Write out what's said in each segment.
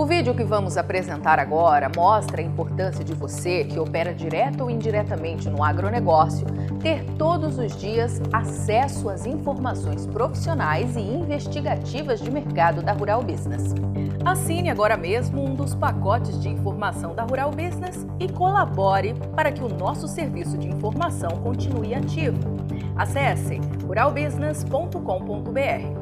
O vídeo que vamos apresentar agora mostra a importância de você, que opera direto ou indiretamente no agronegócio, ter todos os dias acesso às informações profissionais e investigativas de mercado da Rural Business. Assine agora mesmo um dos pacotes de informação da Rural Business e colabore para que o nosso serviço de informação continue ativo. Acesse ruralbusiness.com.br.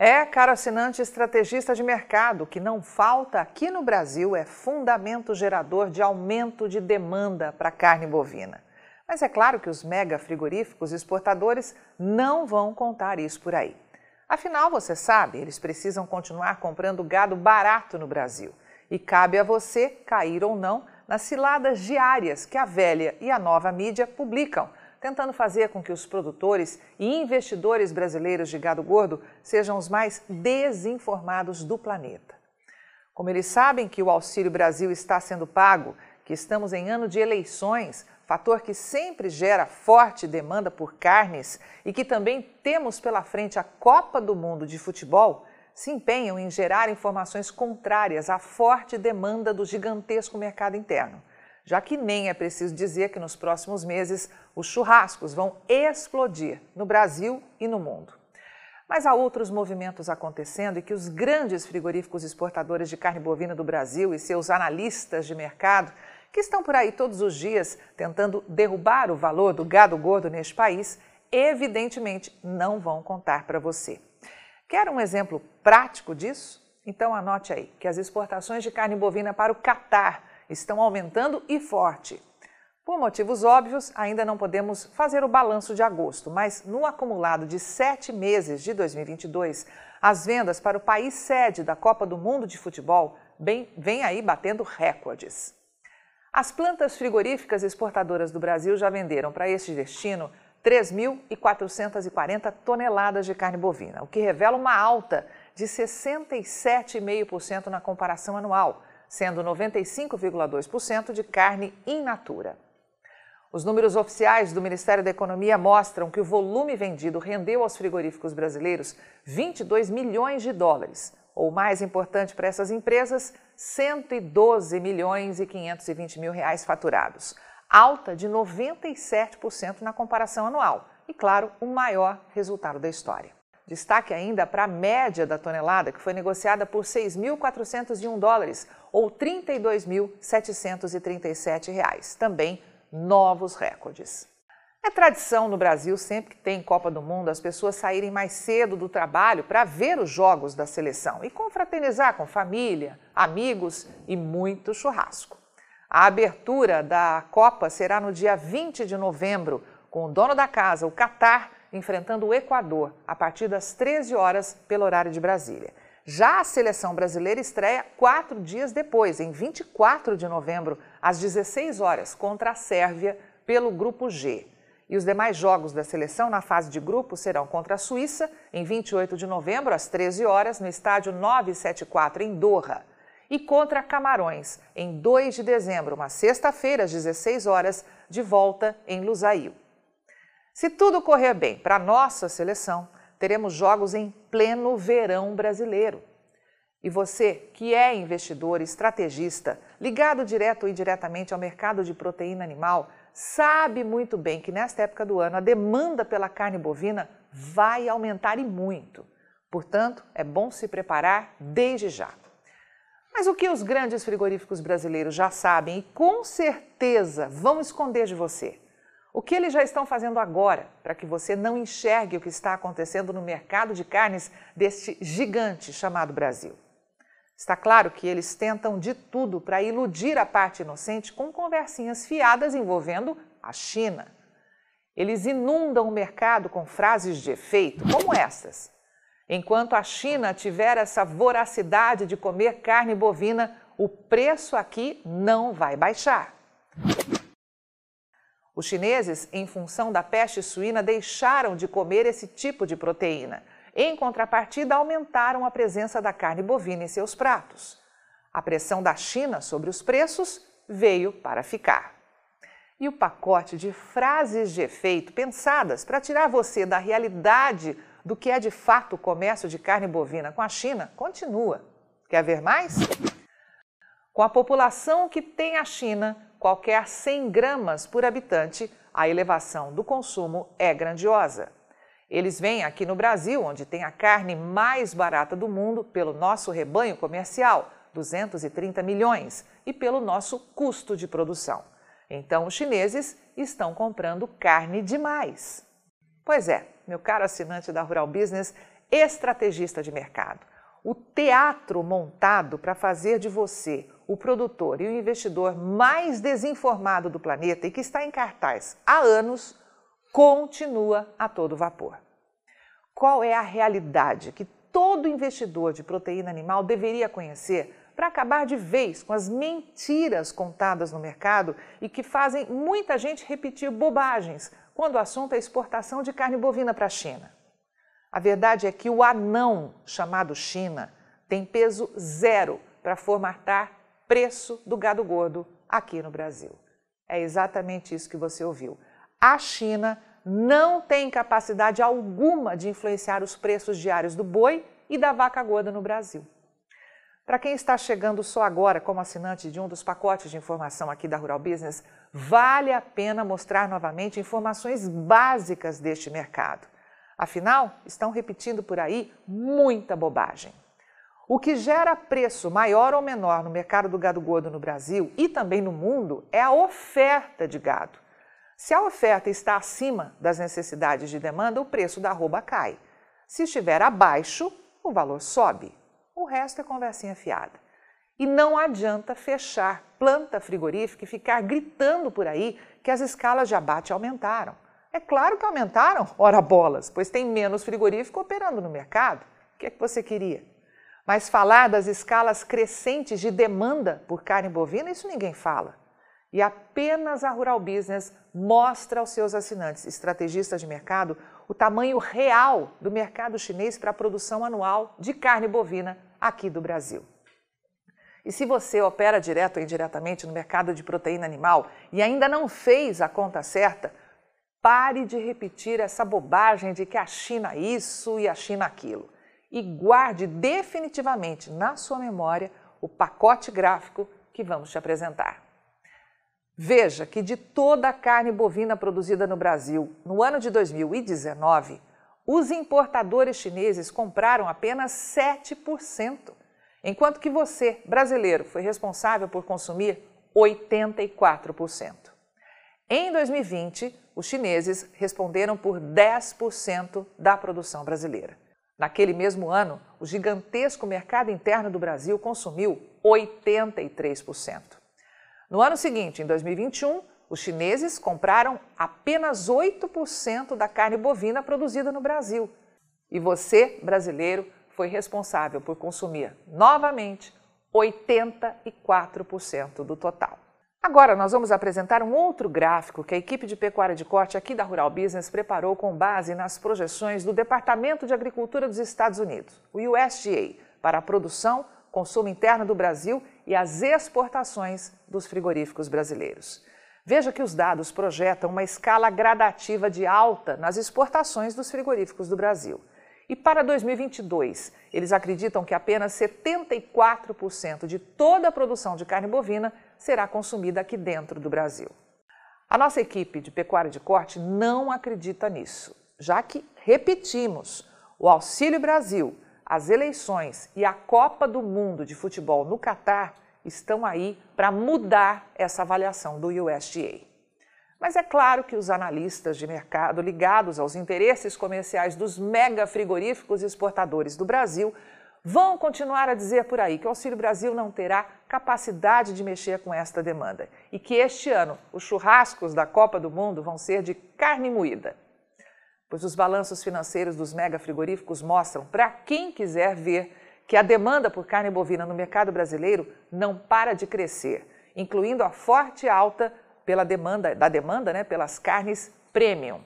É, caro assinante estrategista de mercado, que não falta aqui no Brasil é fundamento gerador de aumento de demanda para carne bovina. Mas é claro que os mega frigoríficos exportadores não vão contar isso por aí. Afinal, você sabe, eles precisam continuar comprando gado barato no Brasil. E cabe a você cair ou não nas ciladas diárias que a velha e a nova mídia publicam tentando fazer com que os produtores e investidores brasileiros de gado gordo sejam os mais desinformados do planeta. Como eles sabem que o Auxílio Brasil está sendo pago, que estamos em ano de eleições, fator que sempre gera forte demanda por carnes e que também temos pela frente a Copa do Mundo de futebol, se empenham em gerar informações contrárias à forte demanda do gigantesco mercado interno já que nem é preciso dizer que nos próximos meses os churrascos vão explodir no Brasil e no mundo. Mas há outros movimentos acontecendo e que os grandes frigoríficos exportadores de carne bovina do Brasil e seus analistas de mercado, que estão por aí todos os dias tentando derrubar o valor do gado gordo neste país, evidentemente não vão contar para você. Quer um exemplo prático disso? Então anote aí que as exportações de carne bovina para o Catar estão aumentando e forte. Por motivos óbvios, ainda não podemos fazer o balanço de agosto, mas no acumulado de sete meses de 2022, as vendas para o país sede da Copa do Mundo de Futebol bem, vem aí batendo recordes. As plantas frigoríficas exportadoras do Brasil já venderam para este destino 3.440 toneladas de carne bovina, o que revela uma alta de 67,5% na comparação anual, sendo 95,2% de carne in natura. Os números oficiais do Ministério da Economia mostram que o volume vendido rendeu aos frigoríficos brasileiros 22 milhões de dólares, ou mais importante para essas empresas, 112 milhões e 520 mil reais faturados, alta de 97% na comparação anual e, claro, o maior resultado da história. Destaque ainda para a média da tonelada, que foi negociada por 6.401 dólares, ou R$ 32.737, também novos recordes. É tradição no Brasil, sempre que tem Copa do Mundo, as pessoas saírem mais cedo do trabalho para ver os jogos da seleção e confraternizar com família, amigos e muito churrasco. A abertura da Copa será no dia 20 de novembro, com o dono da casa, o Catar, enfrentando o Equador a partir das 13 horas pelo horário de Brasília. Já a seleção brasileira estreia quatro dias depois, em 24 de novembro, às 16 horas, contra a Sérvia pelo Grupo G. E os demais jogos da seleção na fase de grupo serão contra a Suíça, em 28 de novembro, às 13 horas, no estádio 974, em Doha. E contra Camarões, em 2 de dezembro, uma sexta-feira, às 16 horas, de volta em Lusail. Se tudo correr bem para a nossa seleção, teremos jogos em pleno verão brasileiro. E você, que é investidor, estrategista, ligado direto ou indiretamente ao mercado de proteína animal, sabe muito bem que nesta época do ano a demanda pela carne bovina vai aumentar e muito. Portanto, é bom se preparar desde já. Mas o que os grandes frigoríficos brasileiros já sabem e com certeza vão esconder de você? O que eles já estão fazendo agora para que você não enxergue o que está acontecendo no mercado de carnes deste gigante chamado Brasil? Está claro que eles tentam de tudo para iludir a parte inocente com conversinhas fiadas envolvendo a China. Eles inundam o mercado com frases de efeito, como essas. Enquanto a China tiver essa voracidade de comer carne bovina, o preço aqui não vai baixar. Os chineses, em função da peste suína, deixaram de comer esse tipo de proteína. Em contrapartida, aumentaram a presença da carne bovina em seus pratos. A pressão da China sobre os preços veio para ficar. E o pacote de frases de efeito pensadas para tirar você da realidade do que é de fato o comércio de carne bovina com a China continua. Quer ver mais? Com a população que tem a China, qualquer 100 gramas por habitante, a elevação do consumo é grandiosa. Eles vêm aqui no Brasil, onde tem a carne mais barata do mundo, pelo nosso rebanho comercial, 230 milhões, e pelo nosso custo de produção. Então, os chineses estão comprando carne demais. Pois é, meu caro assinante da Rural Business, estrategista de mercado. O teatro montado para fazer de você o produtor e o investidor mais desinformado do planeta e que está em cartaz há anos continua a todo vapor. Qual é a realidade que todo investidor de proteína animal deveria conhecer para acabar de vez com as mentiras contadas no mercado e que fazem muita gente repetir bobagens quando o assunto é exportação de carne bovina para a China? A verdade é que o anão chamado China tem peso zero para formatar preço do gado gordo aqui no Brasil. É exatamente isso que você ouviu. A China não tem capacidade alguma de influenciar os preços diários do boi e da vaca gorda no Brasil. Para quem está chegando só agora como assinante de um dos pacotes de informação aqui da Rural Business, vale a pena mostrar novamente informações básicas deste mercado. Afinal, estão repetindo por aí muita bobagem. O que gera preço maior ou menor no mercado do gado gordo no Brasil e também no mundo é a oferta de gado. Se a oferta está acima das necessidades de demanda, o preço da arroba cai. Se estiver abaixo, o valor sobe. O resto é conversinha fiada. E não adianta fechar planta frigorífica e ficar gritando por aí que as escalas de abate aumentaram. É claro que aumentaram, ora bolas, pois tem menos frigorífico operando no mercado. O que é que você queria? Mas falar das escalas crescentes de demanda por carne bovina, isso ninguém fala. E apenas a Rural Business mostra aos seus assinantes, estrategistas de mercado, o tamanho real do mercado chinês para a produção anual de carne bovina aqui do Brasil. E se você opera direto ou indiretamente no mercado de proteína animal e ainda não fez a conta certa, pare de repetir essa bobagem de que a China isso e a China aquilo e guarde definitivamente na sua memória o pacote gráfico que vamos te apresentar. Veja que de toda a carne bovina produzida no Brasil no ano de 2019, os importadores chineses compraram apenas 7%, enquanto que você, brasileiro, foi responsável por consumir 84%. Em 2020, os chineses responderam por 10% da produção brasileira. Naquele mesmo ano, o gigantesco mercado interno do Brasil consumiu 83%. No ano seguinte, em 2021, os chineses compraram apenas 8% da carne bovina produzida no Brasil. E você, brasileiro, foi responsável por consumir novamente 84% do total. Agora nós vamos apresentar um outro gráfico que a equipe de pecuária de corte aqui da Rural Business preparou com base nas projeções do Departamento de Agricultura dos Estados Unidos, o USDA, para a produção, consumo interno do Brasil e as exportações dos frigoríficos brasileiros. Veja que os dados projetam uma escala gradativa de alta nas exportações dos frigoríficos do Brasil. E para 2022, eles acreditam que apenas 74% de toda a produção de carne bovina será consumida aqui dentro do Brasil. A nossa equipe de pecuária de corte não acredita nisso, já que, repetimos, o Auxílio Brasil, as eleições e a Copa do Mundo de Futebol no Catar estão aí para mudar essa avaliação do USDA. Mas é claro que os analistas de mercado ligados aos interesses comerciais dos mega frigoríficos exportadores do Brasil vão continuar a dizer por aí que o Auxílio Brasil não terá capacidade de mexer com esta demanda e que este ano os churrascos da Copa do Mundo vão ser de carne moída. Pois os balanços financeiros dos mega frigoríficos mostram, para quem quiser ver, que a demanda por carne bovina no mercado brasileiro não para de crescer, incluindo a forte alta pela demanda, da demanda né, pelas carnes premium.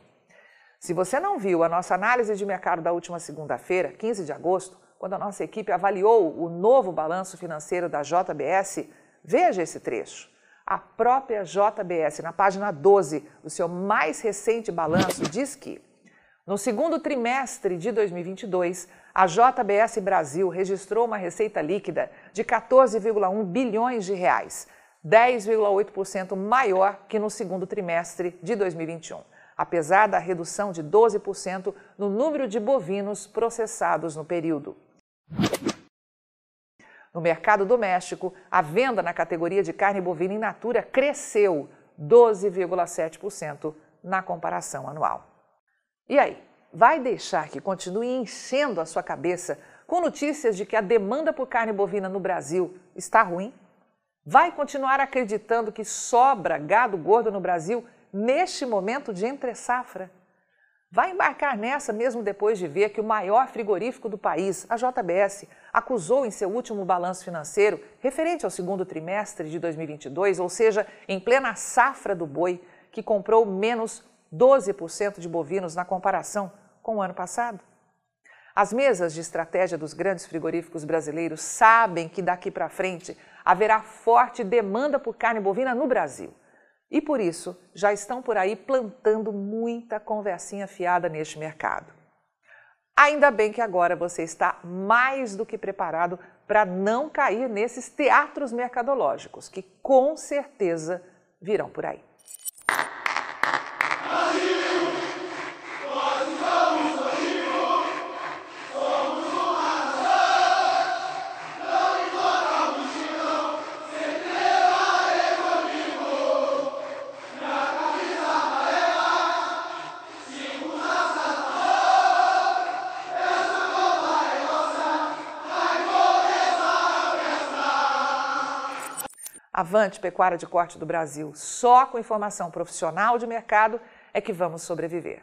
Se você não viu a nossa análise de mercado da última segunda-feira, 15 de agosto, quando a nossa equipe avaliou o novo balanço financeiro da JBS, veja esse trecho. A própria JBS, na página 12 do seu mais recente balanço, diz que No segundo trimestre de 2022, a JBS Brasil registrou uma receita líquida de 14,1 bilhões de reais, 10,8% maior que no segundo trimestre de 2021, apesar da redução de 12% no número de bovinos processados no período. No mercado doméstico, a venda na categoria de carne bovina in natura cresceu 12,7% na comparação anual. E aí, vai deixar que continue enchendo a sua cabeça com notícias de que a demanda por carne bovina no Brasil está ruim? Vai continuar acreditando que sobra gado gordo no Brasil neste momento de entre-safra? vai embarcar nessa mesmo depois de ver que o maior frigorífico do país, a JBS, acusou em seu último balanço financeiro, referente ao segundo trimestre de 2022, ou seja, em plena safra do boi, que comprou menos 12% de bovinos na comparação com o ano passado? As mesas de estratégia dos grandes frigoríficos brasileiros sabem que daqui para frente haverá forte demanda por carne bovina no Brasil. E por isso já estão por aí plantando muita conversinha fiada neste mercado. Ainda bem que agora você está mais do que preparado para não cair nesses teatros mercadológicos, que com certeza virão por aí. Avante Pecuária de Corte do Brasil. Só com informação profissional de mercado é que vamos sobreviver.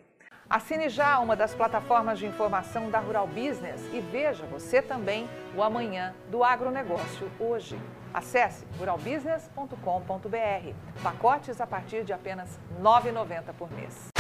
Assine já uma das plataformas de informação da Rural Business e veja você também o amanhã do agronegócio hoje. Acesse ruralbusiness.com.br. Pacotes a partir de apenas R$ 9,90 por mês.